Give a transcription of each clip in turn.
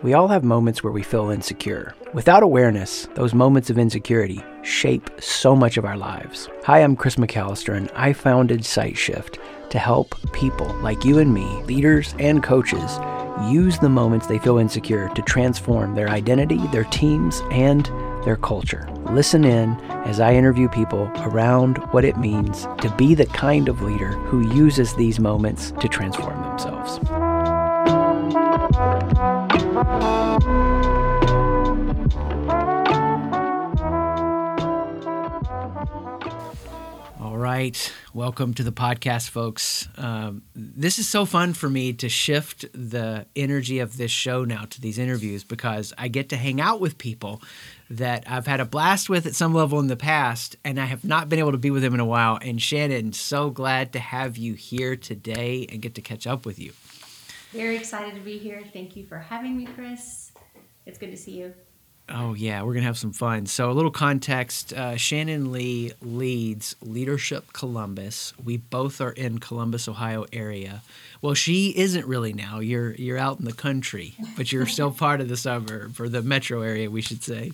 We all have moments where we feel insecure. Without awareness, those moments of insecurity shape so much of our lives. Hi, I'm Chris McAllister, and I founded SightShift to help people like you and me, leaders and coaches, use the moments they feel insecure to transform their identity, their teams, and their culture. Listen in as I interview people around what it means to be the kind of leader who uses these moments to transform themselves. All right. Welcome to the podcast, folks. Um, this is so fun for me to shift the energy of this show now to these interviews because I get to hang out with people that I've had a blast with at some level in the past, and I have not been able to be with them in a while. And Shannon, so glad to have you here today and get to catch up with you. Very excited to be here. Thank you for having me, Chris. It's good to see you. Oh, yeah, we're going to have some fun. So, a little context uh, Shannon Lee leads Leadership Columbus. We both are in Columbus, Ohio area. Well, she isn't really now. You're you're out in the country, but you're still part of the suburb or the metro area, we should say,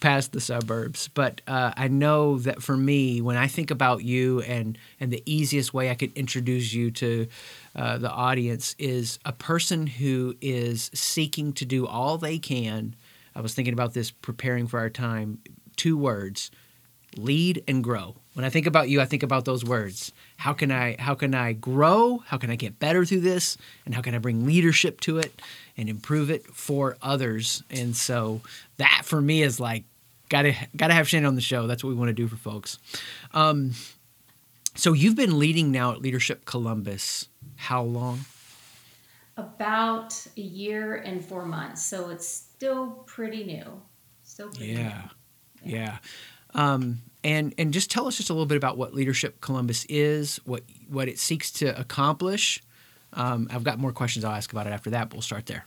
past the suburbs. But uh, I know that for me, when I think about you and and the easiest way I could introduce you to uh, the audience is a person who is seeking to do all they can I was thinking about this preparing for our time. Two words: lead and grow. When I think about you, I think about those words. How can I how can I grow? How can I get better through this? And how can I bring leadership to it and improve it for others? And so that for me is like gotta gotta have Shannon on the show. That's what we want to do for folks. Um, so you've been leading now at Leadership Columbus. How long? About a year and four months. So it's still pretty new. Still pretty yeah. New. Yeah. yeah. Um, and and just tell us just a little bit about what Leadership Columbus is, what what it seeks to accomplish. Um, I've got more questions I'll ask about it after that, but we'll start there.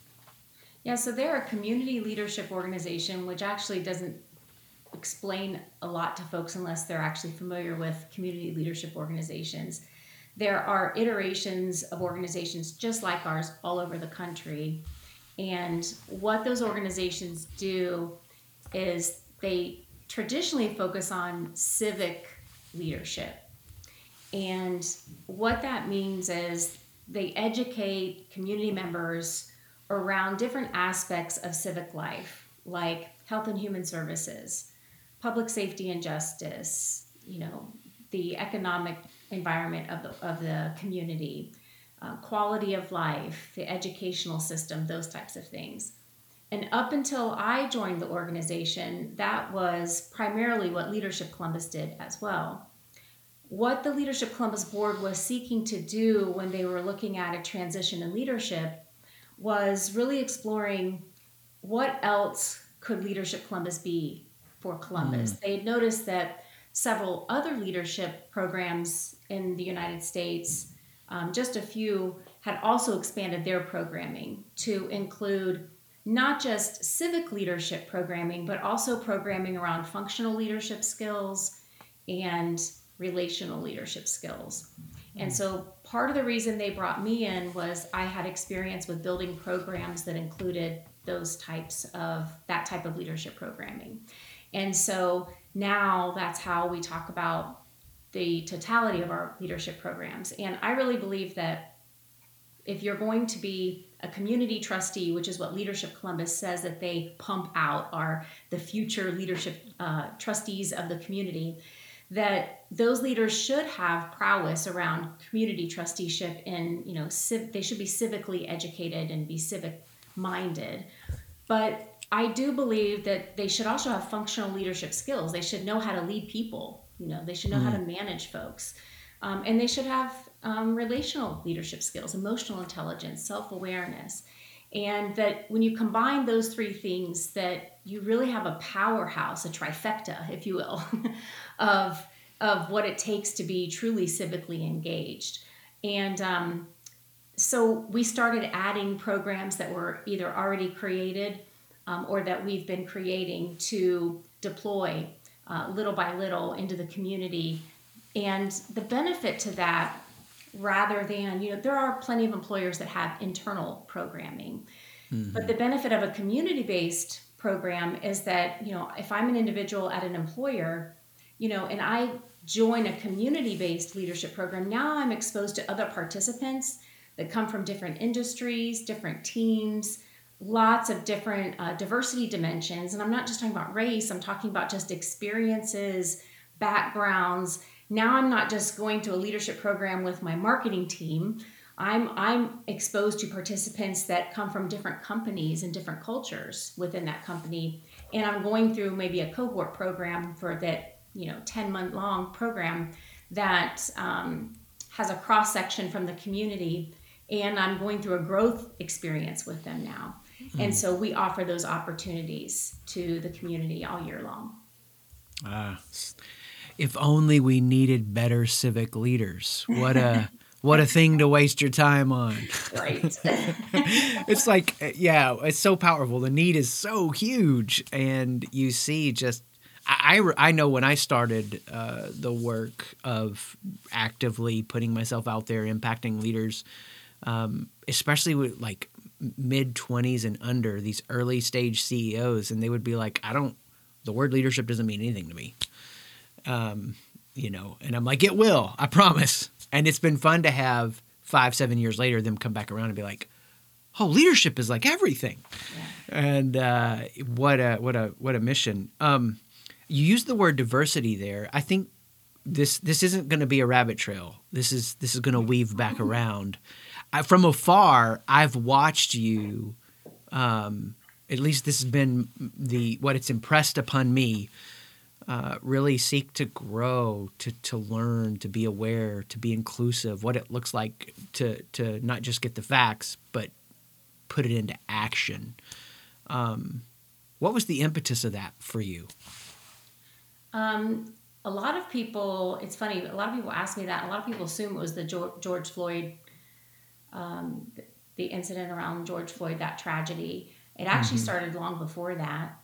Yeah, so they're a community leadership organization, which actually doesn't explain a lot to folks unless they're actually familiar with community leadership organizations. There are iterations of organizations just like ours all over the country. And what those organizations do is they traditionally focus on civic leadership. And what that means is they educate community members around different aspects of civic life, like health and human services, public safety and justice, you know, the economic environment of the, of the community, uh, quality of life, the educational system, those types of things. And up until I joined the organization, that was primarily what Leadership Columbus did as well. What the Leadership Columbus board was seeking to do when they were looking at a transition in leadership was really exploring what else could Leadership Columbus be for Columbus. Mm. They had noticed that several other leadership programs in the United States, um, just a few, had also expanded their programming to include not just civic leadership programming, but also programming around functional leadership skills and relational leadership skills. And hmm. so part of the reason they brought me in was I had experience with building programs that included those types of that type of leadership programming. And so now that's how we talk about the totality of our leadership programs. And I really believe that if you're going to be a community trustee, which is what Leadership Columbus says that they pump out, are the future leadership uh, trustees of the community, that those leaders should have prowess around community trusteeship and you know civ- they should be civically educated and be civic minded but I do believe that they should also have functional leadership skills. They should know how to lead people. You know, they should know mm. how to mm. manage folks, um, and they should have um, relational leadership skills, emotional intelligence, self awareness, and that when you combine those three things, that you really have a powerhouse, a trifecta, if you will, of of what it takes to be truly civically engaged. And um, so we started adding programs that were either already created um, or that we've been creating to deploy uh, little by little into the community. And the benefit to that, rather than, you know, there are plenty of employers that have internal programming. Mm-hmm. But the benefit of a community based program is that, you know, if I'm an individual at an employer, you know, and I join a community based leadership program, now I'm exposed to other participants that come from different industries, different teams, lots of different uh, diversity dimensions. And I'm not just talking about race, I'm talking about just experiences, backgrounds. Now I'm not just going to a leadership program with my marketing team. I'm I'm exposed to participants that come from different companies and different cultures within that company, and I'm going through maybe a cohort program for that you know 10 month long program that um, has a cross section from the community, and I'm going through a growth experience with them now, mm. and so we offer those opportunities to the community all year long. Ah, if only we needed better civic leaders. What a what a thing to waste your time on. Right. it's like, yeah, it's so powerful. The need is so huge. And you see just, I, I, I know when I started uh, the work of actively putting myself out there, impacting leaders, um, especially with like mid 20s and under, these early stage CEOs, and they would be like, I don't, the word leadership doesn't mean anything to me. Um, you know, and I'm like, it will, I promise. And it's been fun to have five, seven years later them come back around and be like, oh, leadership is like everything. Yeah. And uh, what a what a what a mission. Um, you use the word diversity there. I think this this isn't going to be a rabbit trail. This is this is going to weave back around. I, from afar, I've watched you. Um, at least this has been the what it's impressed upon me uh, really seek to grow, to to learn, to be aware, to be inclusive, what it looks like to to not just get the facts, but put it into action. Um, what was the impetus of that for you? Um, a lot of people, it's funny, a lot of people ask me that. A lot of people assume it was the George Floyd, um, the incident around George Floyd, that tragedy. It actually mm-hmm. started long before that.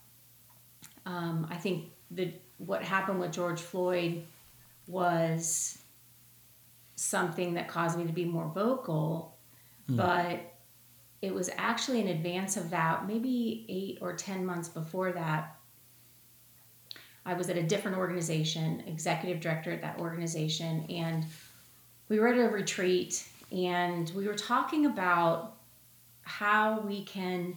Um, I think the what happened with George Floyd was something that caused me to be more vocal, mm. but it was actually in advance of that, maybe eight or 10 months before that. I was at a different organization, executive director at that organization, and we were at a retreat and we were talking about how we can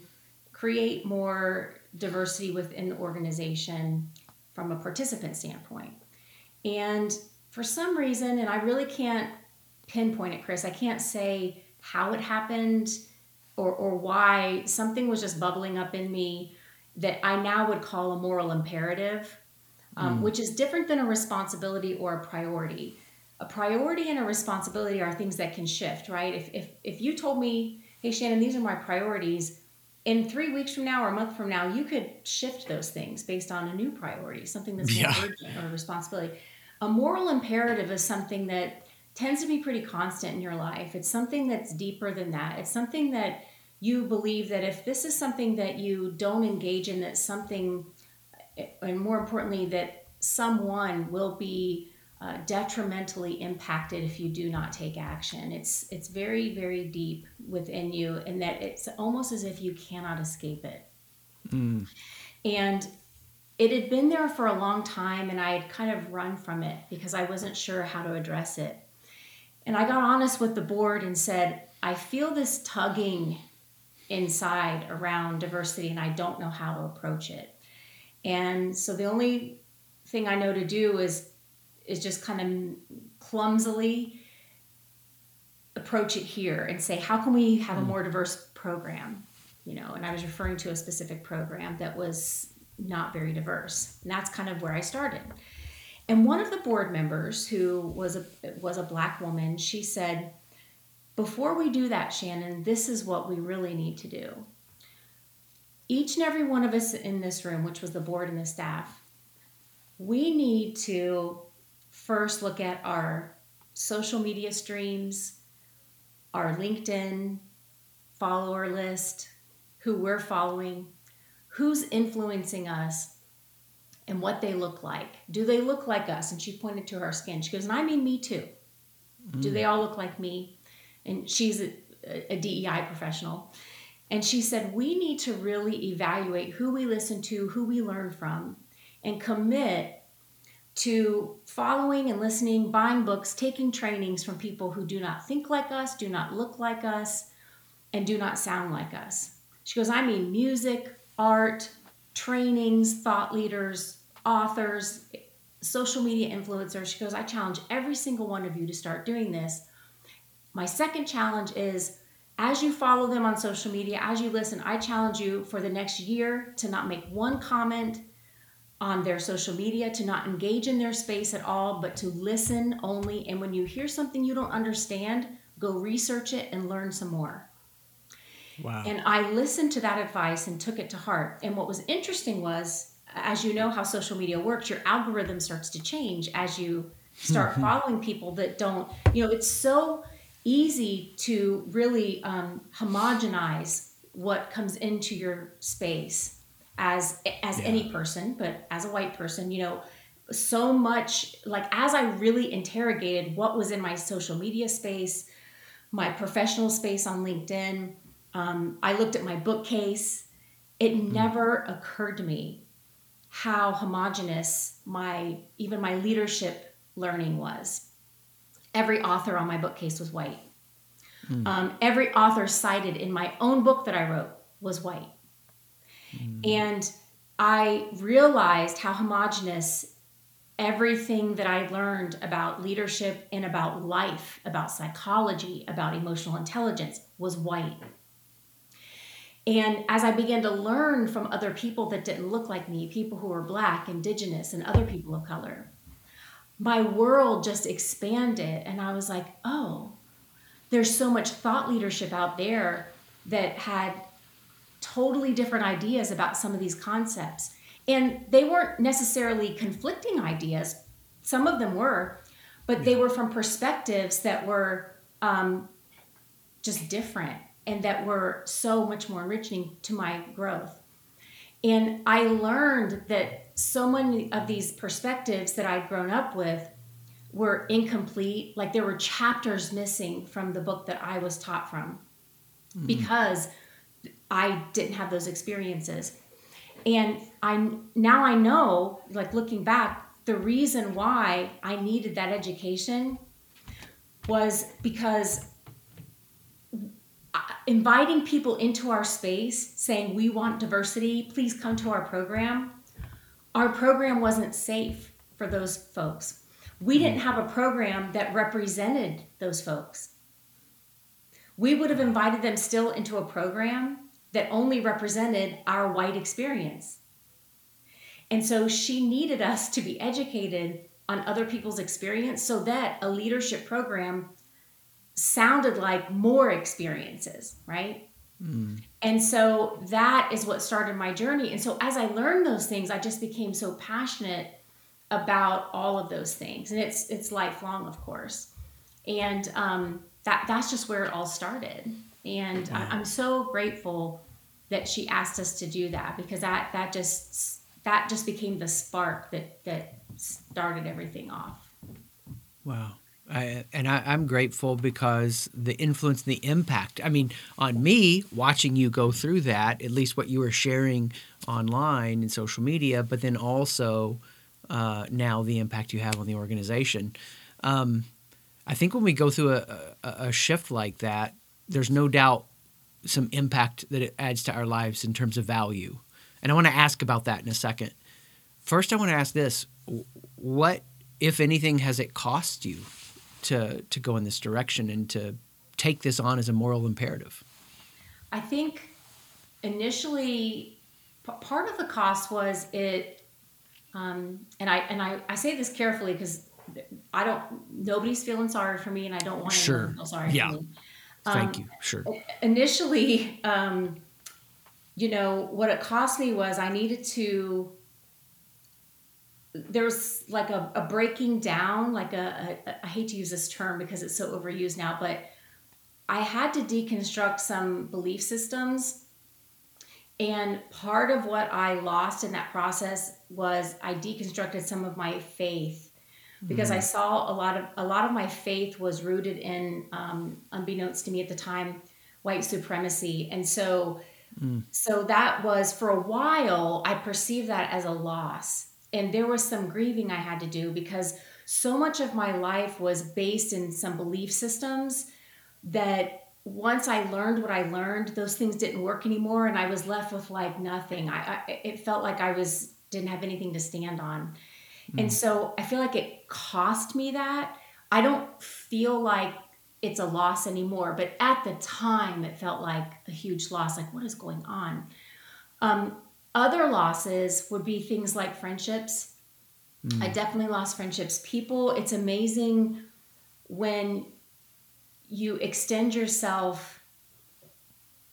create more diversity within the organization from a participant standpoint. And for some reason, and I really can't pinpoint it, Chris, I can't say how it happened or, or why something was just bubbling up in me that I now would call a moral imperative, um, mm. which is different than a responsibility or a priority. A priority and a responsibility are things that can shift, right? If, if, if you told me, hey, Shannon, these are my priorities, in three weeks from now or a month from now, you could shift those things based on a new priority, something that's more urgent or a responsibility. A moral imperative is something that tends to be pretty constant in your life. It's something that's deeper than that. It's something that you believe that if this is something that you don't engage in, that something, and more importantly, that someone will be uh, detrimentally impacted if you do not take action. It's it's very very deep within you, and that it's almost as if you cannot escape it. Mm. And it had been there for a long time, and I had kind of run from it because I wasn't sure how to address it. And I got honest with the board and said, I feel this tugging inside around diversity, and I don't know how to approach it. And so the only thing I know to do is is just kind of clumsily approach it here and say, how can we have a hmm. more diverse program? You know, and I was referring to a specific program that was not very diverse. And that's kind of where I started. And one of the board members who was a was a black woman, she said, "Before we do that, Shannon, this is what we really need to do. Each and every one of us in this room, which was the board and the staff, we need to first look at our social media streams, our LinkedIn follower list, who we're following, who's influencing us, and what they look like. Do they look like us? And she pointed to her skin. She goes, and I mean me too. Mm. Do they all look like me? And she's a, a DEI professional. And she said, We need to really evaluate who we listen to, who we learn from, and commit to following and listening, buying books, taking trainings from people who do not think like us, do not look like us, and do not sound like us. She goes, I mean, music, art, trainings, thought leaders, authors, social media influencers. She goes, I challenge every single one of you to start doing this. My second challenge is as you follow them on social media, as you listen, I challenge you for the next year to not make one comment on their social media, to not engage in their space at all, but to listen only. And when you hear something you don't understand, go research it and learn some more. Wow. And I listened to that advice and took it to heart. And what was interesting was, as you know how social media works, your algorithm starts to change as you start following people that don't, you know, it's so easy to really um, homogenize what comes into your space as as yeah. any person, but as a white person, you know, so much like as I really interrogated what was in my social media space, my professional space on LinkedIn, um, I looked at my bookcase. It mm. never occurred to me how homogenous my even my leadership learning was. Every author on my bookcase was white. Mm. Um, every author cited in my own book that I wrote was white. Mm. And I realized how homogenous everything that I learned about leadership and about life, about psychology, about emotional intelligence was white. And as I began to learn from other people that didn't look like me, people who were black, indigenous, and other people of color, my world just expanded. And I was like, oh, there's so much thought leadership out there that had totally different ideas about some of these concepts. And they weren't necessarily conflicting ideas, some of them were, but they were from perspectives that were um, just different and that were so much more enriching to my growth. And I learned that so many of these perspectives that I'd grown up with were incomplete. Like there were chapters missing from the book that I was taught from mm-hmm. because I didn't have those experiences. And I now I know, like looking back, the reason why I needed that education was because inviting people into our space saying we want diversity please come to our program our program wasn't safe for those folks we didn't have a program that represented those folks we would have invited them still into a program that only represented our white experience. And so she needed us to be educated on other people's experience so that a leadership program sounded like more experiences, right? Mm. And so that is what started my journey. And so as I learned those things, I just became so passionate about all of those things. And it's it's lifelong, of course. And um, that that's just where it all started. And wow. I, I'm so grateful that she asked us to do that because that that just that just became the spark that that started everything off. Wow. I, and I, am grateful because the influence and the impact. I mean, on me, watching you go through that, at least what you were sharing online and social media, but then also uh, now the impact you have on the organization. Um, I think when we go through a, a, a shift like that, there's no doubt some impact that it adds to our lives in terms of value. And I want to ask about that in a second. First, I want to ask this: What, if anything, has it cost you to to go in this direction and to take this on as a moral imperative? I think initially, p- part of the cost was it, um, and I and I, I say this carefully because I don't. Nobody's feeling sorry for me, and I don't want sure. to feel sorry yeah. for me. Thank um, you. Sure. Initially, um, you know, what it cost me was I needed to. There was like a, a breaking down, like a, a, I hate to use this term because it's so overused now, but I had to deconstruct some belief systems. And part of what I lost in that process was I deconstructed some of my faith because mm. I saw a lot of a lot of my faith was rooted in, um, unbeknownst to me at the time, white supremacy. And so, mm. so that was for a while, I perceived that as a loss. And there was some grieving I had to do because so much of my life was based in some belief systems that once I learned what I learned, those things didn't work anymore, and I was left with like nothing. I, I it felt like I was didn't have anything to stand on, mm. and so I feel like it cost me that. I don't feel like it's a loss anymore, but at the time, it felt like a huge loss. Like what is going on? Um, other losses would be things like friendships. Mm. I definitely lost friendships. People, it's amazing when you extend yourself,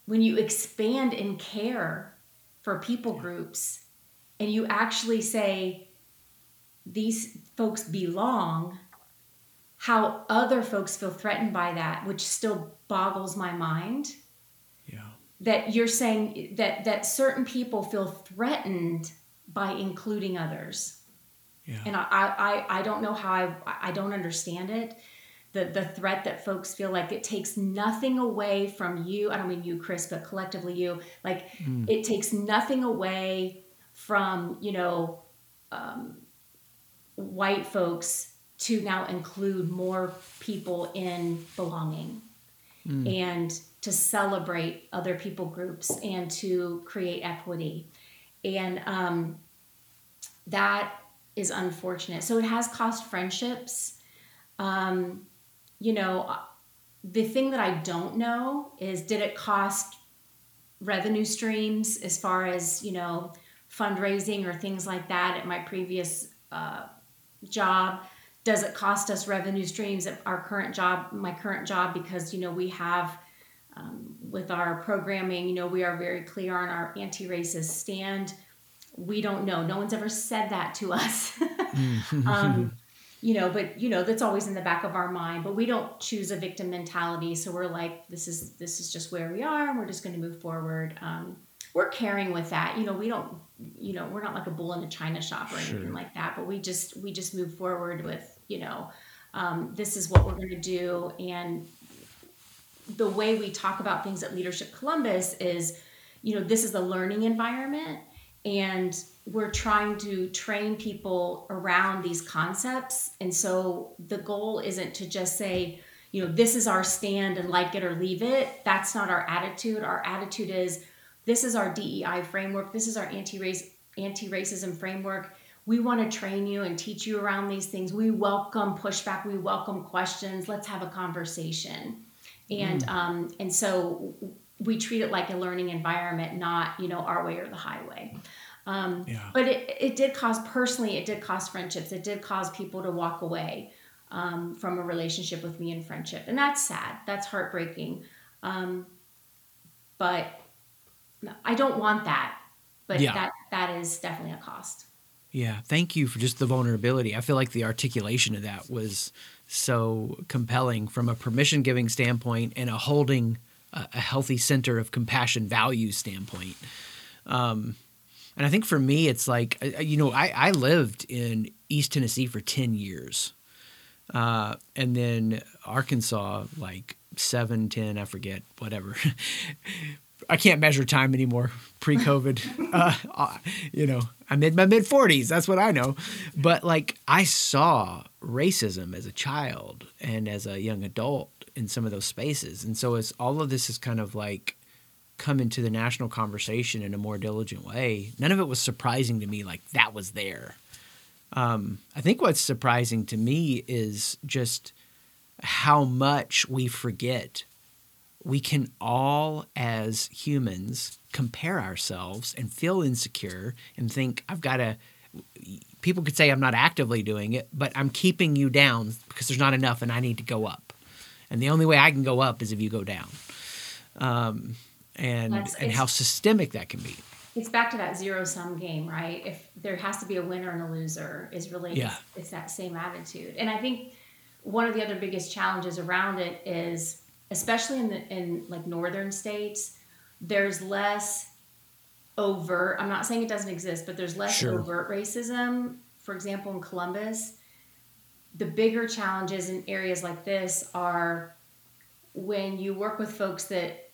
when you expand and care for people groups, and you actually say, these folks belong, how other folks feel threatened by that, which still boggles my mind. Yeah. That you're saying that that certain people feel threatened by including others. Yeah. And I, I, I don't know how I, I don't understand it the the threat that folks feel like it takes nothing away from you. I don't mean you, Chris, but collectively you. Like mm. it takes nothing away from you know um, white folks to now include more people in belonging mm. and to celebrate other people groups and to create equity. And um, that is unfortunate. So it has cost friendships. Um, you know, uh, the thing that I don't know is did it cost revenue streams as far as, you know, fundraising or things like that at my previous uh, job? Does it cost us revenue streams at our current job, my current job? Because, you know, we have. Um, with our programming, you know, we are very clear on our anti racist stand. We don't know. No one's ever said that to us. Mm. um, you know but you know that's always in the back of our mind but we don't choose a victim mentality so we're like this is this is just where we are and we're just going to move forward um, we're caring with that you know we don't you know we're not like a bull in a china shop or anything sure. like that but we just we just move forward with you know um, this is what we're going to do and the way we talk about things at leadership columbus is you know this is the learning environment and we're trying to train people around these concepts. And so the goal isn't to just say, you know, this is our stand and like it or leave it. That's not our attitude. Our attitude is this is our DEI framework. This is our anti-race anti-racism framework. We want to train you and teach you around these things. We welcome pushback. We welcome questions. Let's have a conversation. And mm. um, and so we treat it like a learning environment, not you know our way or the highway. Um, yeah. But it, it did cause, personally, it did cause friendships. It did cause people to walk away um, from a relationship with me in friendship. And that's sad. That's heartbreaking. Um, but I don't want that. But yeah. that that is definitely a cost. Yeah. Thank you for just the vulnerability. I feel like the articulation of that was so compelling from a permission giving standpoint and a holding a, a healthy center of compassion value standpoint. Um, and I think for me, it's like, you know, I, I lived in East Tennessee for 10 years. Uh, and then Arkansas, like seven, 10, I forget, whatever. I can't measure time anymore pre COVID. uh, uh, you know, I'm in my mid 40s. That's what I know. But like, I saw racism as a child and as a young adult in some of those spaces. And so it's all of this is kind of like come into the national conversation in a more diligent way, none of it was surprising to me like that was there. Um, I think what's surprising to me is just how much we forget. We can all, as humans, compare ourselves and feel insecure and think, I've got to. People could say I'm not actively doing it, but I'm keeping you down because there's not enough and I need to go up. And the only way I can go up is if you go down. Um, and That's, and how systemic that can be. It's back to that zero sum game, right? If there has to be a winner and a loser, is really yeah. it's, it's that same attitude. And I think one of the other biggest challenges around it is, especially in the in like northern states, there's less overt. I'm not saying it doesn't exist, but there's less sure. overt racism. For example, in Columbus, the bigger challenges in areas like this are when you work with folks that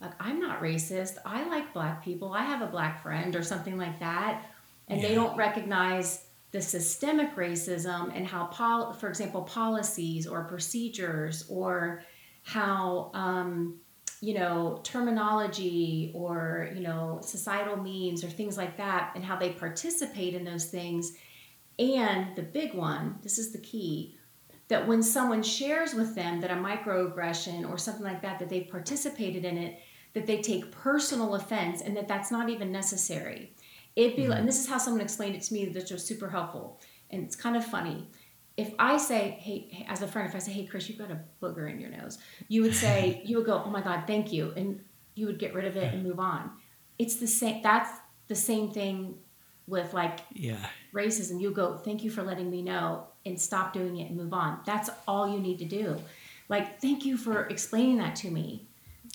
like i'm not racist i like black people i have a black friend or something like that and Yeah. they don't recognize the systemic racism and how pol- for example policies or procedures or how um, you know terminology or you know societal means or things like that and how they participate in those things. And the big one this is the key that when someone shares with them that a microaggression or something like that that they've participated in it that they take personal offense and that that's not even necessary it'd be like mm-hmm. and this is how someone explained it to me that was super helpful and it's kind of funny if i say hey, hey as a friend if i say hey chris you've got a booger in your nose you would say you would go oh my god thank you and you would get rid of it and move on it's the same that's the same thing with like Yeah. racism, you go, thank you for letting me know and stop doing it and move on. That's all you need to do. Like, thank you for explaining that to me.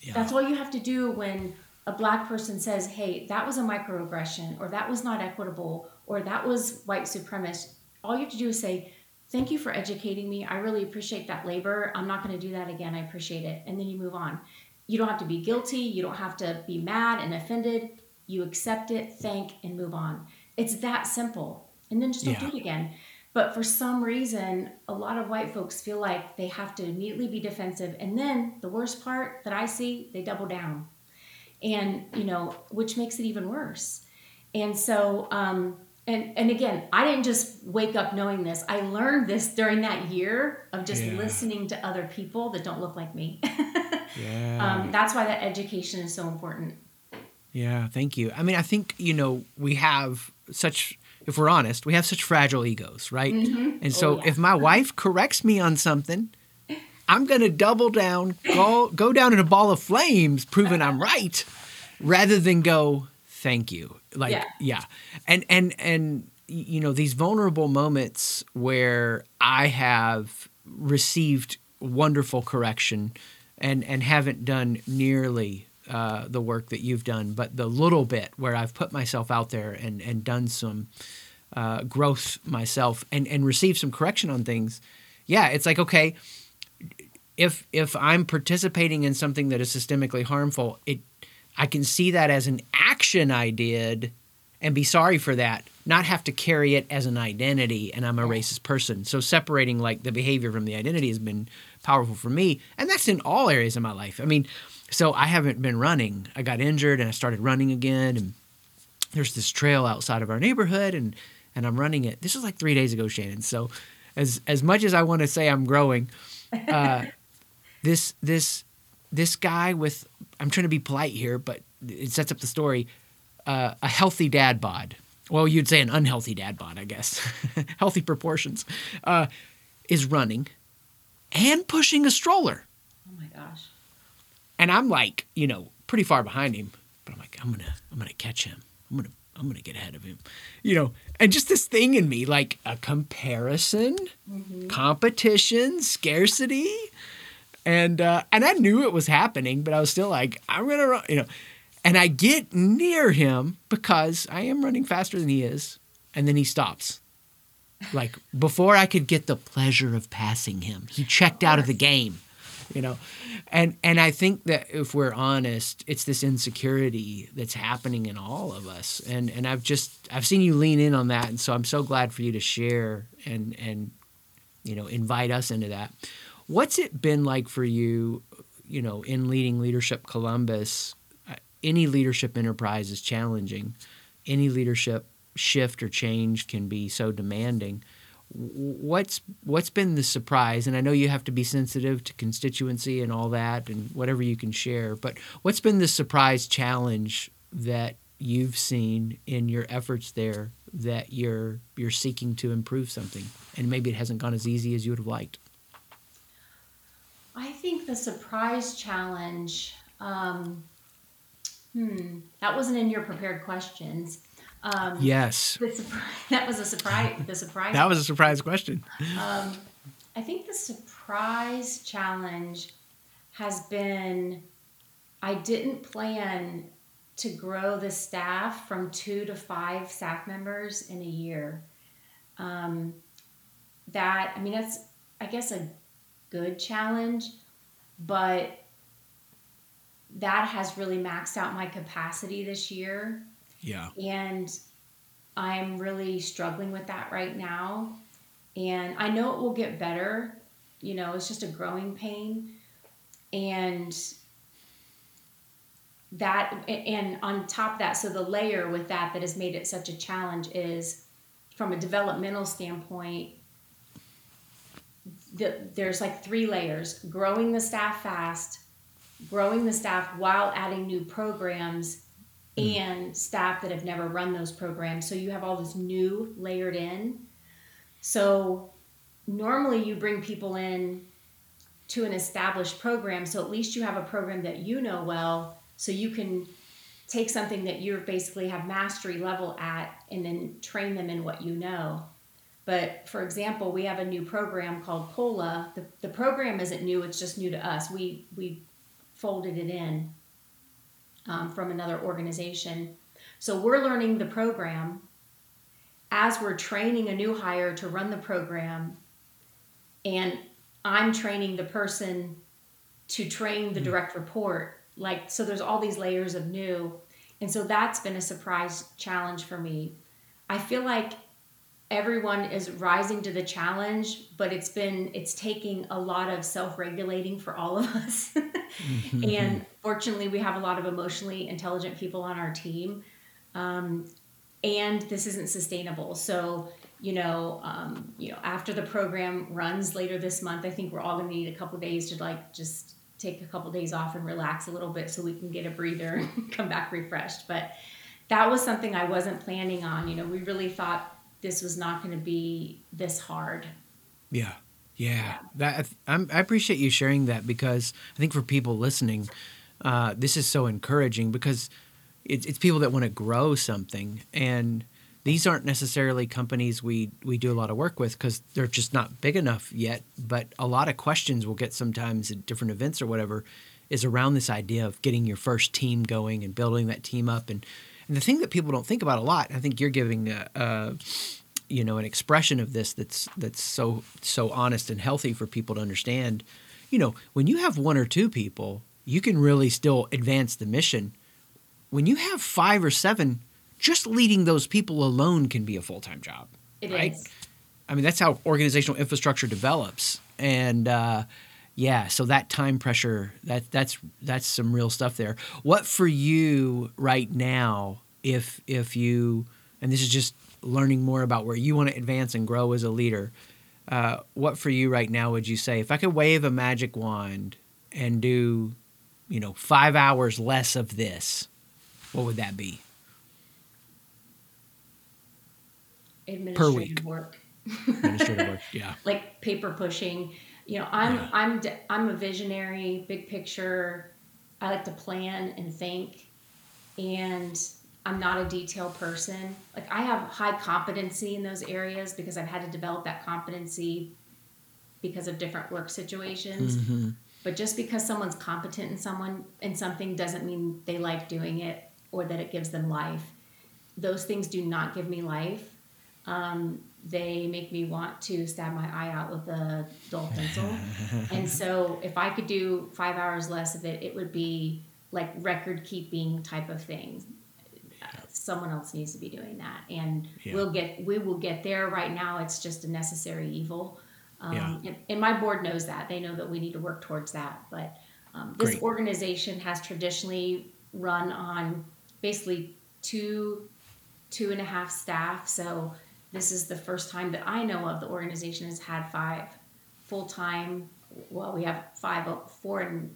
Yeah. That's all you have to do when a black person says, hey, that was a microaggression, or that was not equitable, or that was white supremacist. All you have to do is say, thank you for educating me. I really appreciate that labor. I'm not going to do that again. I appreciate it. And then you move on. You don't have to be guilty. You don't have to be mad and offended. You accept it, thank, and move on. It's that simple. And then just don't Yeah. do it again. But for some reason, a lot of white folks feel like they have to immediately be defensive. And then the worst part that I see, they double down. And, you know, which makes it even worse. And so, um, and, and again, I didn't just wake up knowing this. I learned this during that year of just Yeah. listening to other people that don't look like me. Yeah. um, that's why that education is so important. Yeah, thank you. I mean, I think, you know, we have such, if we're honest, we have such fragile egos, right? And so Oh, yeah. if my wife corrects me on something, I'm going to double down, go, go down in a ball of flames, proving I'm right, rather than go, thank you. Like, Yeah. yeah. And, and, and, you know, these vulnerable moments where I have received wonderful correction and, and haven't done nearly uh, the work that you've done, but the little bit where I've put myself out there and, and done some uh, growth myself and, and received some correction on things, yeah, it's like, okay, if if I'm participating in something that is systemically harmful, it I can see that as an action I did and be sorry for that, not have to carry it as an identity and I'm a racist person. So separating like the behavior from the identity has been powerful for me. And that's in all areas of my life. I mean, so I haven't been running. I got injured and I started running again and there's this trail outside of our neighborhood and and I'm running it. This was like 3 days ago, Shannon. So as as much as I want to say I'm growing, uh, this this this guy with I'm trying to be polite here, but it sets up the story. Uh, a healthy dad bod. Well, you'd say an unhealthy dad bod, I guess. healthy proportions. Uh, is running and pushing a stroller, Oh my gosh. and I'm like, you know, pretty far behind him. But I'm like, I'm gonna, I'm gonna catch him. I'm gonna, I'm gonna get ahead of him. You know, and just this thing in me, like a comparison, competition, scarcity and uh, and I knew it was happening, but I was still like, I'm gonna run, you know. And I get near him because I am running faster than he is, and then he stops. Like before I could get the pleasure of passing him, he checked out of the game, you know. And and I think that if we're honest, it's this insecurity that's happening in all of us. And and I've just I've seen you lean in on that, and so I'm so glad for you to share and and you know invite us into that. What's it been like for you, you know, in leading Leadership Columbus? Uh, Any leadership enterprise is challenging. Any leadership shift or change can be so demanding. What's what's been the surprise? And I know you have to be sensitive to constituency and all that, and whatever you can share. But what's been the surprise challenge that you've seen in your efforts there that you're you're seeking to improve something, and maybe it hasn't gone as easy as you would have liked? I think the surprise challenge, um, hmm, that wasn't in your prepared questions. Um, Yes. the surprise, that was a surprise. The surprise. That was a surprise question. Um, I think the surprise challenge has been I didn't plan to grow the staff from two to five staff members in a year. Um, that, I mean, that's, I guess, a good challenge, but that has really maxed out my capacity this year. Yeah. And I'm really struggling with that right now. And I know it will get better. You know, it's just a growing pain. And that, and on top of that, so the layer with that that has made it such a challenge is from a developmental standpoint, the, there's like three layers growing the staff fast, growing the staff while adding new programs mm. and staff that have never run those programs. So you have all this new layered in. So normally you bring people in to an established program. So at least you have a program that you know well. So you can take something that you basically have mastery level at and then train them in what you know. But for example, we have a new program called COLA. The, the program isn't new, it's just new to us. We, we folded it in um, from another organization. So we're learning the program as we're training a new hire to run the program, and I'm training the person to train the hmm. direct report. Like, so there's all these layers of new. And so that's been a surprise challenge for me. I feel like everyone is rising to the challenge but it's been it's taking a lot of self-regulating for all of us. Mm-hmm. and fortunately we have a lot of emotionally intelligent people on our team. Um, and this isn't sustainable. So you know um, you know after the program runs later this month i think we're all going to need a couple days to like just take a couple days off and relax a little bit so we can get a breather and come back refreshed. But that was something i wasn't planning on. You know we really thought this was not going to be this hard. Yeah. Yeah. That I'm, i appreciate you sharing that because I think for people listening, uh, this is so encouraging because it's, it's people that want to grow something and these aren't necessarily companies we, we do a lot of work with because they're just not big enough yet. But a lot of questions we'll get sometimes at different events or whatever is around this idea of getting your first team going and building that team up and and the thing that people don't think about a lot, I think you're giving a, a you know an expression of this that's that's so so honest and healthy for people to understand. You know, when you have one or two people, you can really still advance the mission. When you have five or seven, just leading those people alone can be a full time job. It right? is. I mean, that's how organizational infrastructure develops, and uh, yeah, so that time pressure that that's that's some real stuff there. What for you right now if if you and this is just learning more about where you want to advance and grow as a leader. Uh, what for you right now would you say if I could wave a magic wand and do, you know, five hours less of this, what would that be? Administrative per week. work. Administrative work, yeah. like paper pushing, you know i'm yeah. i'm i'm a visionary big picture. I like to plan and think and i'm not a detail person. Like i have high competency in those areas because i've had to develop that competency because of different work situations. Mm-hmm. but just because someone's competent in someone in something doesn't mean they like doing it or that it gives them life. Those things do not give me life. Um, they make me want to stab my eye out with a dull pencil. and so if I could do five hours less of it, it would be like record keeping type of thing. someone else needs to be doing that, and yeah. we'll get we will get there. Right now, it's just a necessary evil. Um, yeah. and, and, my board knows that. They know that we need to work towards that. But um, this Great. organization has traditionally run on basically two two and a half staff. So this is the first time that I know of the organization has had five full time. Well, we have five, four and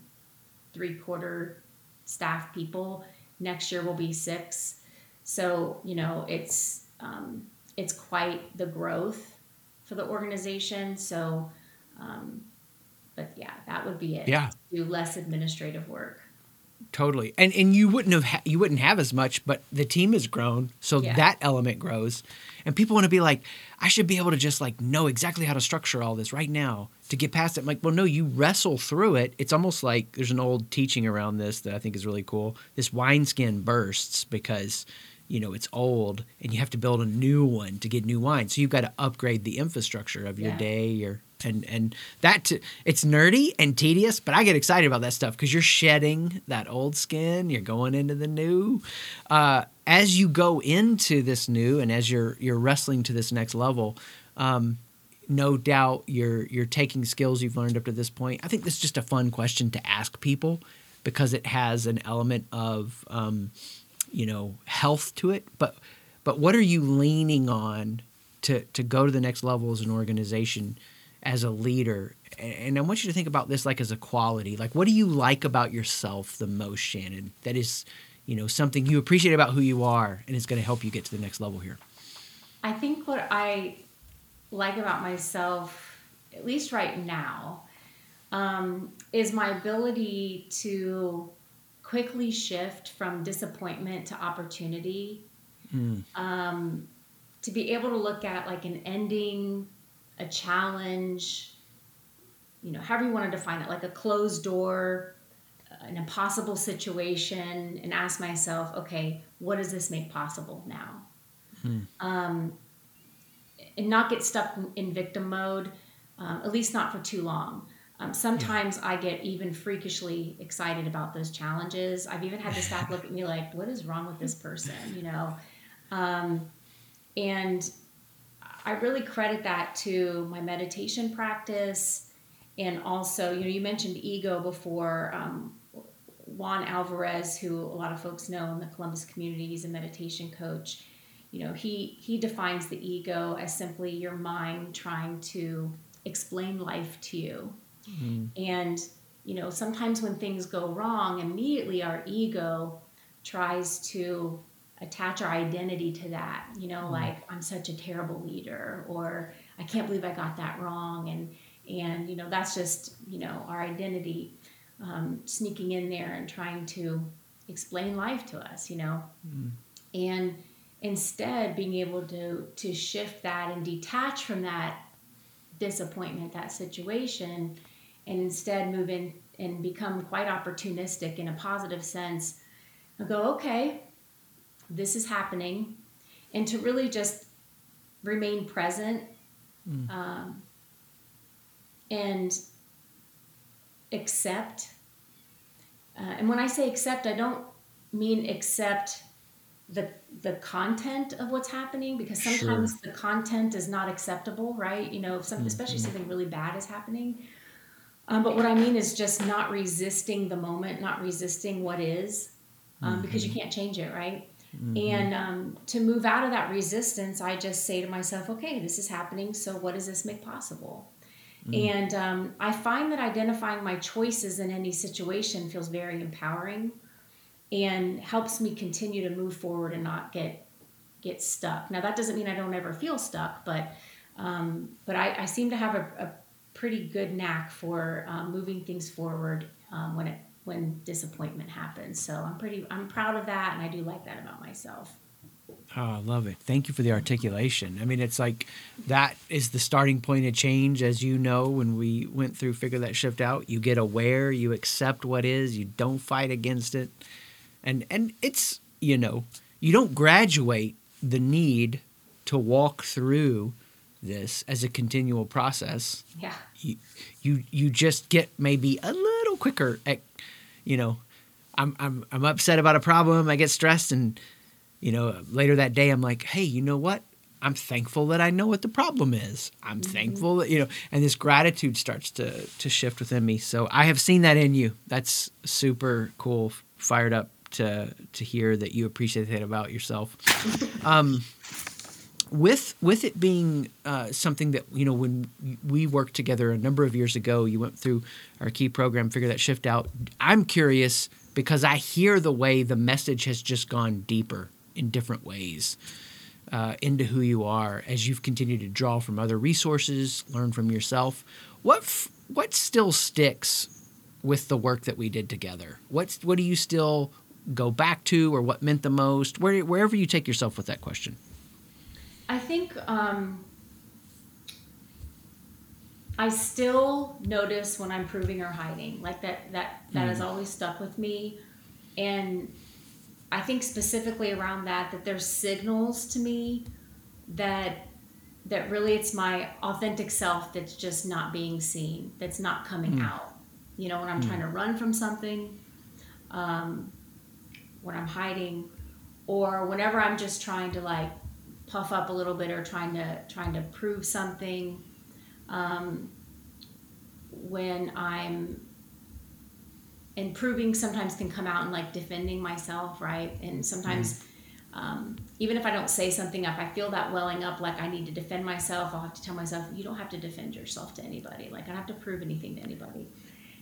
three quarter staff people. Next year will be six. So you know it's um, it's quite the growth for the organization. So, um, but yeah, that would be it. Yeah, do less administrative work totally and and you wouldn't have ha- you wouldn't have as much but the team has grown so yeah. that element grows and people want to be like i should be able to just like know exactly how to structure all this right now to get past it. I'm like well no you wrestle through it. It's almost like there's an old teaching around this that i think is really cool. This wineskin bursts because you know it's old and you have to build a new one to get new wine. So you've got to upgrade the infrastructure of your yeah. day your and and that t- it's nerdy and tedious but i get excited about that stuff because you're shedding that old skin you're going into the new. Uh, as you go into this new and as you're you're wrestling to this next level um, no doubt you're you're taking skills you've learned up to this point. I think this is just a fun question to ask people because it has an element of um, you know health to it. But but what are you leaning on to to go to the next level as an organization as a leader and i want you to think about this like as a quality. Like what do you like about yourself the most shannon that is you know something you appreciate about who you are and it's going to help you get to the next level here? I think what i like about myself at least right now um, is my ability to quickly shift from disappointment to opportunity. Mm. um, to be able to look at like an ending a challenge, you know, however you want to define it, like a closed door, an impossible situation, and ask myself, okay, what does this make possible now? Hmm. Um, and not get stuck in victim mode, um, at least not for too long. Um, sometimes yeah. I get even freakishly excited about those challenges. I've even had the staff look at me like, "What is wrong with this person?" You know, um, and I really credit that to my meditation practice and also, you know, you mentioned ego before. Um, Juan Alvarez, who a lot of folks know in the Columbus community, he's a meditation coach. You know, he he defines the ego as simply your mind trying to explain life to you. Mm-hmm. And you know, sometimes when things go wrong, immediately our ego tries to attach our identity to that you know mm. like i'm such a terrible leader or i can't believe i got that wrong and and you know that's just you know our identity um, sneaking in there and trying to explain life to us you know mm. and instead being able to to shift that and detach from that disappointment that situation and instead move in and become quite opportunistic in a positive sense and go okay this is happening, and to really just remain present mm. um, and accept. Uh, and when I say accept, I don't mean accept the the content of what's happening because sometimes sure. the content is not acceptable, right? You know, if some, mm-hmm. especially something really bad is happening. Um, but what I mean is just not resisting the moment, not resisting what is, um, mm-hmm. because you mm-hmm. can't change it, right? Mm-hmm. And um, to move out of that resistance, I just say to myself, okay, this is happening. So, what does this make possible? Mm-hmm. And um, I find that identifying my choices in any situation feels very empowering and helps me continue to move forward and not get get stuck. Now, that doesn't mean I don't ever feel stuck, but um, but I, I, seem to have a, a pretty good knack for um, moving things forward um, when it when disappointment happens. So I'm pretty I'm proud of that and I do like that about myself. Oh, I love it. Thank you for the articulation. I mean, it's like that is the starting point of change, as you know, when we went through Figure That Shift Out. You get aware, you accept what is, you don't fight against it. And and it's, you know, you don't graduate the need to walk through this as a continual process. Yeah. You you you just get maybe a little quicker at you know, I'm I'm I'm upset about a problem, I get stressed and you know, later that day I'm like, "Hey, you know what? I'm thankful that I know what the problem is. I'm mm-hmm. thankful that, you know, and this gratitude starts to to shift within me. So I have seen that in you. That's super cool. Fired up to to hear that you appreciate that about yourself. um, with with it being uh, something that you know when we worked together a number of years ago, you went through our key program, figure that shift out. I'm curious because I hear the way the message has just gone deeper in different ways uh, into who you are as you've continued to draw from other resources, learn from yourself. What f- what still sticks with the work that we did together? What's what do you still go back to, or what meant the most? Where, wherever you take yourself with that question. I think um, I still notice when I'm proving or hiding. Like that that that mm. has always stuck with me. And I think specifically around that that there's signals to me that that really it's my authentic self that's just not being seen, that's not coming mm. out. You know, when I'm mm. trying to run from something, um, when I'm hiding, or whenever I'm just trying to like puff up a little bit or trying to trying to prove something. Um, when I'm improving, sometimes can come out and like defending myself, right? And sometimes. Mm um, even if I don't say something, if I feel that welling up, like I need to defend myself, I'll have to tell myself, you don't have to defend yourself to anybody. Like I don't have to prove anything to anybody.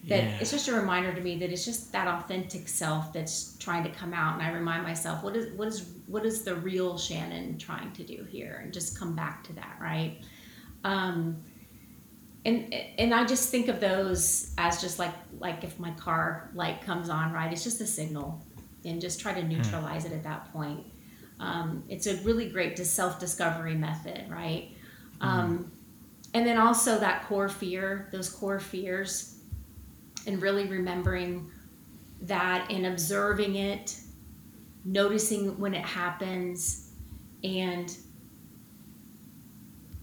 That yeah. it's just a reminder to me that it's just that authentic self that's trying to come out, and I remind myself, what is what is what is the real Shannon trying to do here, and just come back to that, right? Um, and and I just think of those as just like like if my car light comes on, right? It's just a signal, and just try to hmm. neutralize it at that point um, it's a really great self discovery method, right? Mm. Um, and then also that core fear, those core fears, and really remembering that and observing it, noticing when it happens, and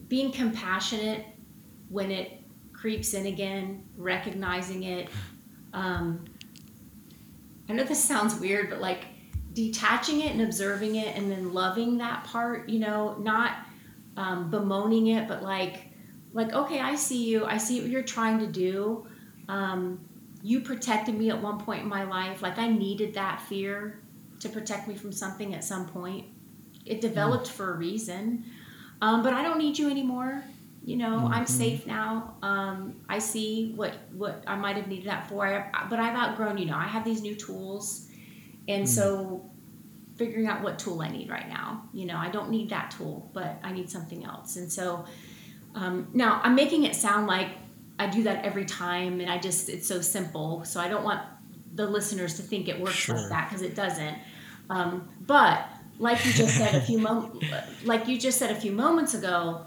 being compassionate when it creeps in again, recognizing it. Um, I know this sounds weird, but like detaching it and observing it and then loving that part you know not um, bemoaning it but like like okay i see you i see what you're trying to do um, you protected me at one point in my life like i needed that fear to protect me from something at some point it developed mm. for a reason um, but i don't need you anymore you know mm-hmm. i'm safe now um, i see what what i might have needed that for I, but i've outgrown you know i have these new tools and mm. so figuring out what tool I need right now. You know, I don't need that tool, but I need something else. And so um, now I'm making it sound like I do that every time and I just, it's so simple. So I don't want the listeners to think it works sure. like that because it doesn't. Um, but like you just said a few moments, like you just said a few moments ago,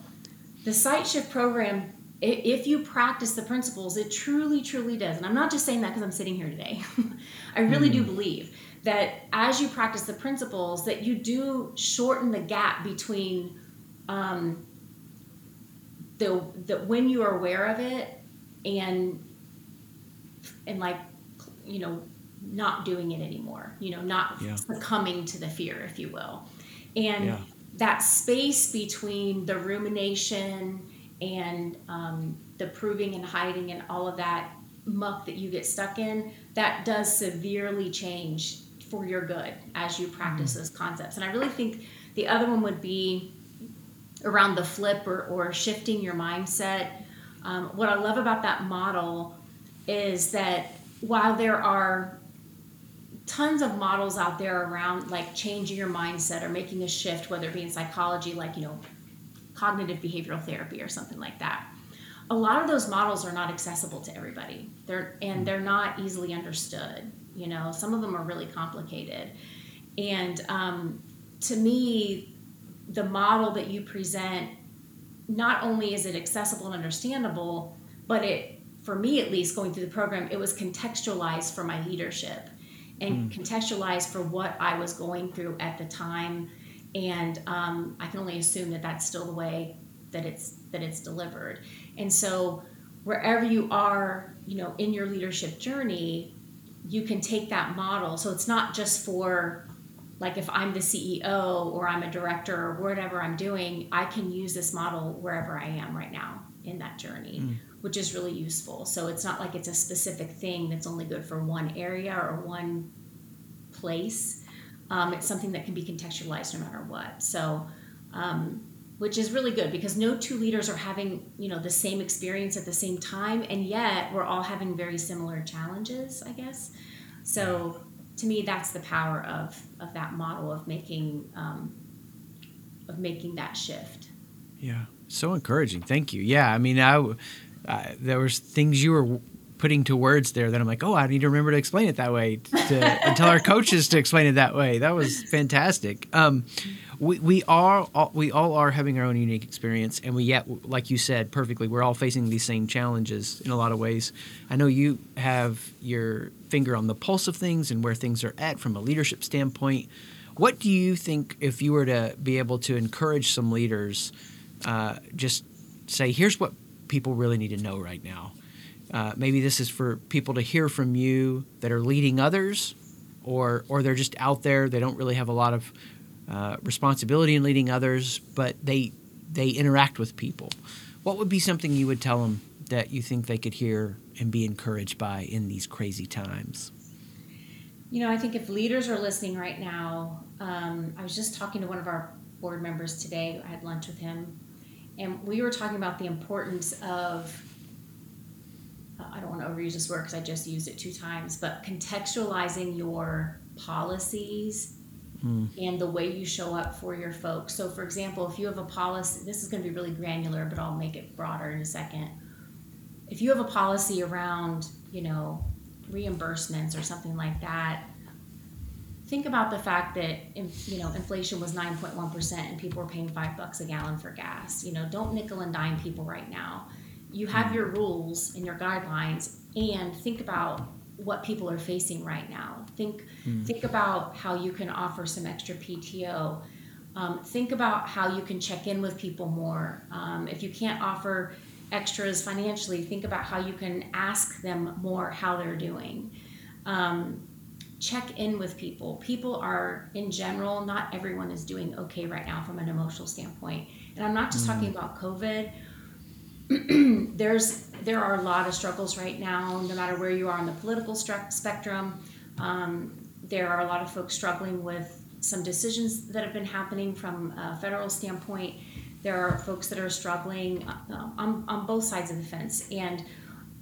the Sight Shift program if you practice the principles, it truly, truly does. And I'm not just saying that because I'm sitting here today. I really mm. do believe that as you practice the principles that you do shorten the gap between um, the, the when you are aware of it and and like you know not doing it anymore you know not yeah. succumbing to the fear if you will and yeah. that space between the rumination and um, the proving and hiding and all of that muck that you get stuck in that does severely change for your good as you practice mm-hmm. those concepts. And I really think the other one would be around the flip or, or shifting your mindset. Um, what I love about that model is that while there are tons of models out there around like changing your mindset or making a shift, whether it be in psychology, like, you know, cognitive behavioral therapy or something like that. A lot of those models are not accessible to everybody. They're and mm. they're not easily understood. You know, some of them are really complicated. And um, to me, the model that you present, not only is it accessible and understandable, but it, for me at least, going through the program, it was contextualized for my leadership and mm. contextualized for what I was going through at the time. And um, I can only assume that that's still the way that it's that it's delivered. And so, wherever you are, you know, in your leadership journey, you can take that model. So it's not just for like if I'm the CEO or I'm a director or whatever I'm doing, I can use this model wherever I am right now in that journey, mm. which is really useful. So it's not like it's a specific thing that's only good for one area or one place. Um, it's something that can be contextualized no matter what. So um, which is really good because no two leaders are having you know the same experience at the same time and yet we're all having very similar challenges i guess so to me that's the power of of that model of making um, of making that shift. Yeah. So encouraging. Thank you. Yeah i mean i uh, there was things you were putting to words there that I'm like, oh, I need to remember to explain it that way, to, and tell our coaches to explain it that way. That was fantastic. Um, we, we are all, we all are having our own unique experience, and we yet, like you said perfectly, we're all facing these same challenges in a lot of ways. I know you have your finger on the pulse of things and where things are at from a leadership standpoint. What do you think if you were to be able to encourage some leaders uh, just say, here's what people really need to know right now. Uh, maybe this is for people to hear from you that are leading others, or or they're just out there. They don't really have a lot of uh, responsibility in leading others, but they they interact with people. What would be something you would tell them that you think they could hear and be encouraged by in these crazy times? You know, I think if leaders are listening right now, um, I was just talking to one of our board members today. I had lunch with him, and we were talking about the importance of I don't want to overuse this word because I just used it two times, but contextualizing your policies mm. and the way you show up for your folks. So, for example, if you have a policy, this is going to be really granular, but I'll make it broader in a second. If you have a policy around, you know, reimbursements or something like that, think about the fact that you know inflation was 9.1% and people were paying five bucks a gallon for gas you know don't nickel and dime people right now you have your rules and your guidelines and think about what people are facing right now. Think mm. think about how you can offer some extra pto um, think about how you can check in with people more. Um, if you can't offer extras financially think about how you can ask them more how they're doing. Um, check in with people. People are in general not everyone is doing okay right now from an emotional standpoint. And i'm not just mm. talking about covid there's there are a lot of struggles right now, no matter where you are on the political spectrum. Um, there are a lot of folks struggling with some decisions that have been happening from a federal standpoint. There are folks that are struggling uh, on, on both sides of the fence, and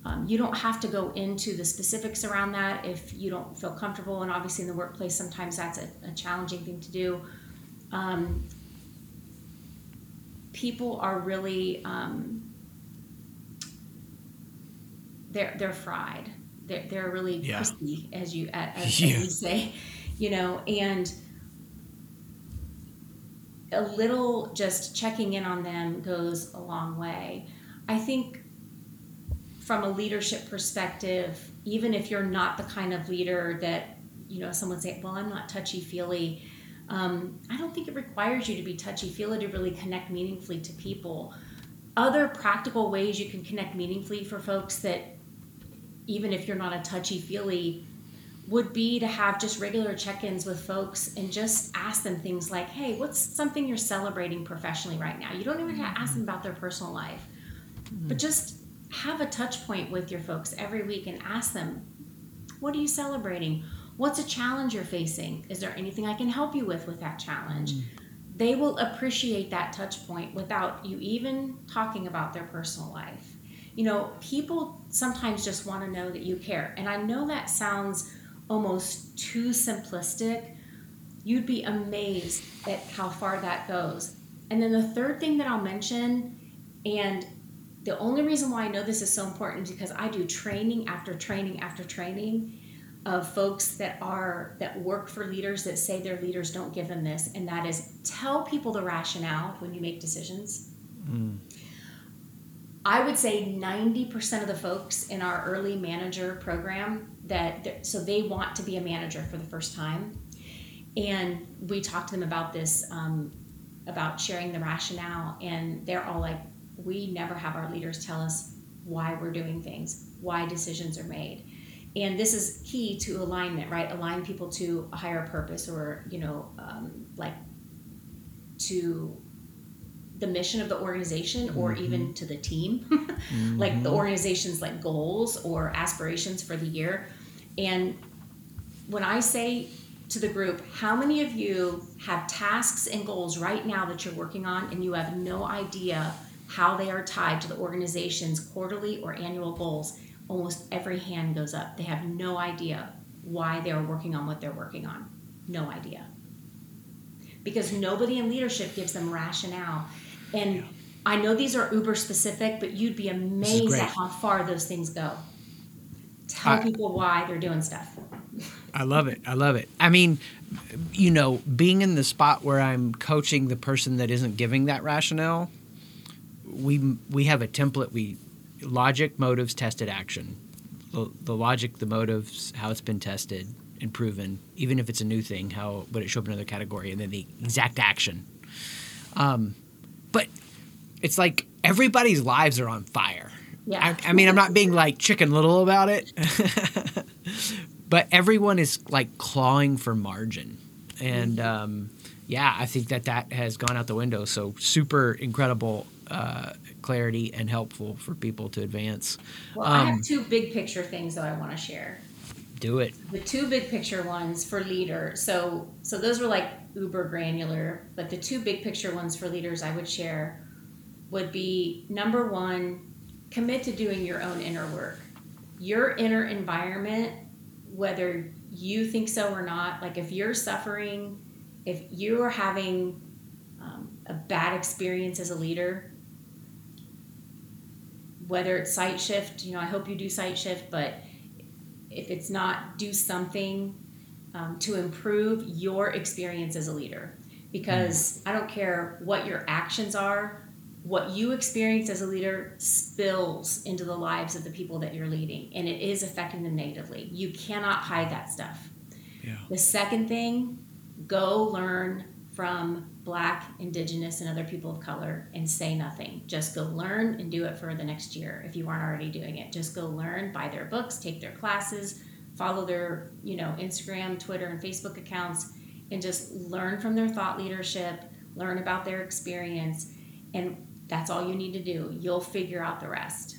um, you don't have to go into the specifics around that if you don't feel comfortable. And obviously, in the workplace, sometimes that's a, a challenging thing to do. Um, people are really um, they're they're fried. They're they're really yeah. crispy, as you as, yeah. as you say, you know, and a little just checking in on them goes a long way. I think from a leadership perspective, even if you're not the kind of leader that, you know, someone say, well, I'm not touchy feely. Um, I don't think it requires you to be touchy feely to really connect meaningfully to people. Other practical ways you can connect meaningfully for folks that even if you're not a touchy feely, would be to have just regular check ins with folks and just ask them things like, hey, what's something you're celebrating professionally right now? You don't even have to ask them about their personal life, mm-hmm. but just have a touch point with your folks every week and ask them, what are you celebrating? What's a challenge you're facing? Is there anything I can help you with with that challenge? Mm-hmm. They will appreciate that touch point without you even talking about their personal life you know, people sometimes just want to know that you care. And I know that sounds almost too simplistic. You'd be amazed at how far that goes. And then the third thing that I'll mention, and the only reason why I know this is so important is because I do training after training after training of folks that are that work for leaders that say their leaders don't give them this and that is tell people the rationale when you make decisions mm. I would say 90% of the folks in our early manager program that so they want to be a manager for the first time. And we talked to them about this, um, about sharing the rationale, and they're all like, we never have our leaders tell us why we're doing things, why decisions are made. And this is key to alignment, right? Align people to a higher purpose or, you know, um, like to the mission of the organization or mm-hmm. even to the team. Mm-hmm. like the organization's like goals or aspirations for the year. And when i say to the group how many of you have tasks and goals right now that you're working on and you have no idea how they are tied to the organization's quarterly or annual goals? Almost every hand goes up. They have no idea why they're working on what they're working on. No idea. Because nobody in leadership gives them rationale and I know these are Uber specific, but you'd be amazed at how far those things go. Tell I, people why they're doing stuff. I love it. I love it. I mean, you know, being in the spot where I'm coaching the person that isn't giving that rationale, we we have a template. We logic, motives, tested action. The, the logic, the motives, how it's been tested and proven, even if it's a new thing, how would it show up in another category, and then the exact action. Um, but it's like everybody's lives are on fire. Yeah. I, I mean, I'm not being like chicken little about it, but everyone is like clawing for margin, and um, yeah, I think that that has gone out the window. So super incredible uh, clarity and helpful for people to advance. Well, I Um, have two big picture things that I want to share. do it. The two big picture ones for leader. So so those were like uber granular, but the two big picture ones for leaders I would share would be number one, commit to doing your own inner work. Your inner environment, whether you think so or not, like if you're suffering, if you are having um, a bad experience as a leader, whether it's Sight Shift, you know, I hope you do Sight Shift, but if it's not, do something um, to improve your experience as a leader. Because I don't care what your actions are, what you experience as a leader spills into the lives of the people that you're leading, and it is affecting them negatively. You cannot hide that stuff. Yeah. The second thing, go learn from Black, Indigenous, and other people of color and say nothing. Just go learn and do it for the next year if you aren't already doing it. Just go learn, buy their books, take their classes, follow their, you know, Instagram, Twitter, and Facebook accounts, and just learn from their thought leadership, learn about their experience, and that's all you need to do. You'll figure out the rest.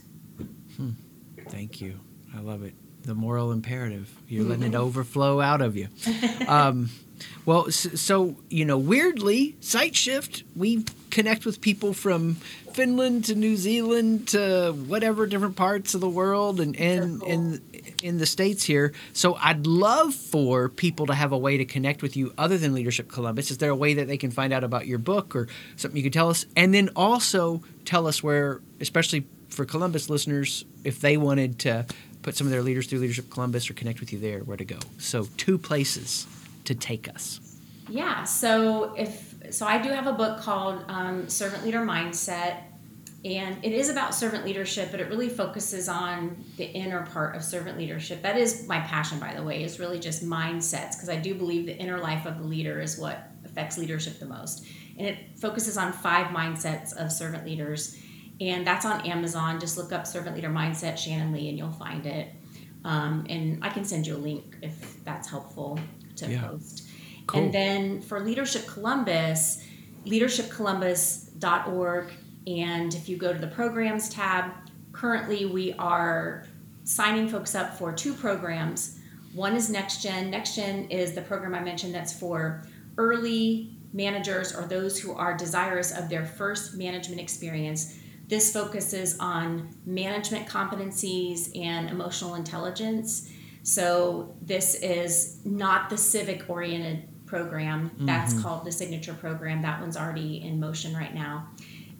Thank you. I love it. The moral imperative. You're letting it overflow out of you. Um, well, so, so, you know, weirdly, Sight Shift, we connect with people from Finland to New Zealand to whatever different parts of the world and, and, So cool. and in the States here. So I'd love for people to have a way to connect with you other than Leadership Columbus. Is there a way that they can find out about your book or something you could tell us? And then also tell us where, especially for Columbus listeners, if they wanted to put some of their leaders through Leadership Columbus or connect with you there, where to go. So two places to take us. Yeah. So if so, I do have a book called um, Servant Leader Mindset, and it is about servant leadership, but it really focuses on the inner part of servant leadership. That is my passion, by the way, is really just mindsets because I do believe the inner life of the leader is what affects leadership the most, and it focuses on five mindsets of servant leaders, and that's on Amazon. Just look up Servant Leader Mindset Shannon Lee, and you'll find it. Um, and I can send you a link if that's helpful to Yeah. post. Cool. And then for Leadership Columbus, leadershipcolumbus.org. And if you go to the programs tab, currently we are signing folks up for two programs. One is NextGen. NextGen is the program I mentioned that's for early managers or those who are desirous of their first management experience. This focuses on management competencies and emotional intelligence. So, this is not the civic oriented program. That's mm-hmm. called the signature program. That one's already in motion right now.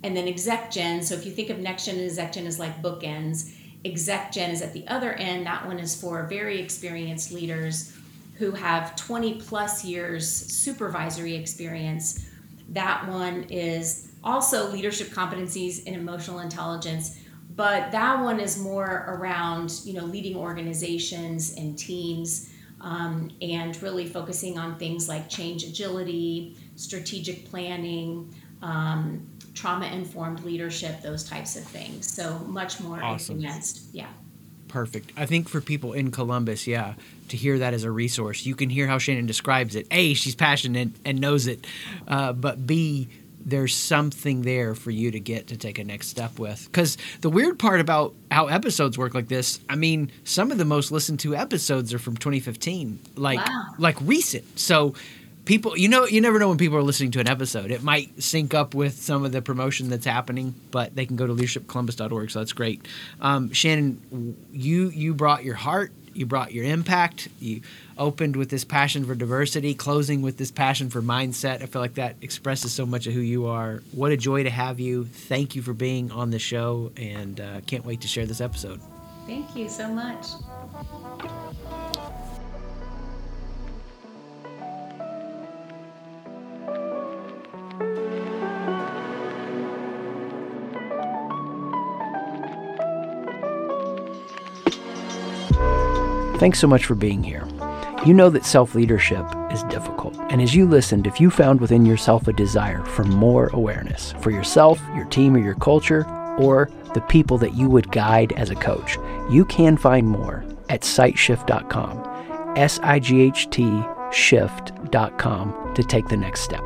And then exec gen. So, if you think of next gen and exec gen as like bookends, exec gen is at the other end. That one is for very experienced leaders who have 20 plus years supervisory experience. That one is also leadership competencies and emotional intelligence, but that one is more around you know leading organizations and teams um, and really focusing on things like change agility, strategic planning. Um, trauma informed leadership those types of things so much more Awesome. advanced yeah Perfect. I think for people in Columbus, yeah, to hear that as a resource, you can hear how Shannon describes it. A, she's passionate and knows it, uh, but B, there's something there for you to get to take a next step with. Because the weird part about how episodes work like this, I mean, some of the most listened to episodes are from 2015, like Wow. like recent. So people, you know, you never know when people are listening to an episode. It might sync up with some of the promotion that's happening, but they can go to leadershipcolumbus.org. So that's great. Um, Shannon, you you brought your heart, you brought your impact. You opened with this passion for diversity, closing with this passion for mindset. I feel like that expresses so much of who you are. What a joy to have you. Thank you for being on the show, and uh, can't wait to share this episode. thank you so much Thanks so much for being here. You know that self leadership is difficult. And as you listened, if you found within yourself a desire for more awareness for yourself, your team, or your culture, or the people that you would guide as a coach, you can find more at sightshift.com, S I G H T shift.com to take the next step.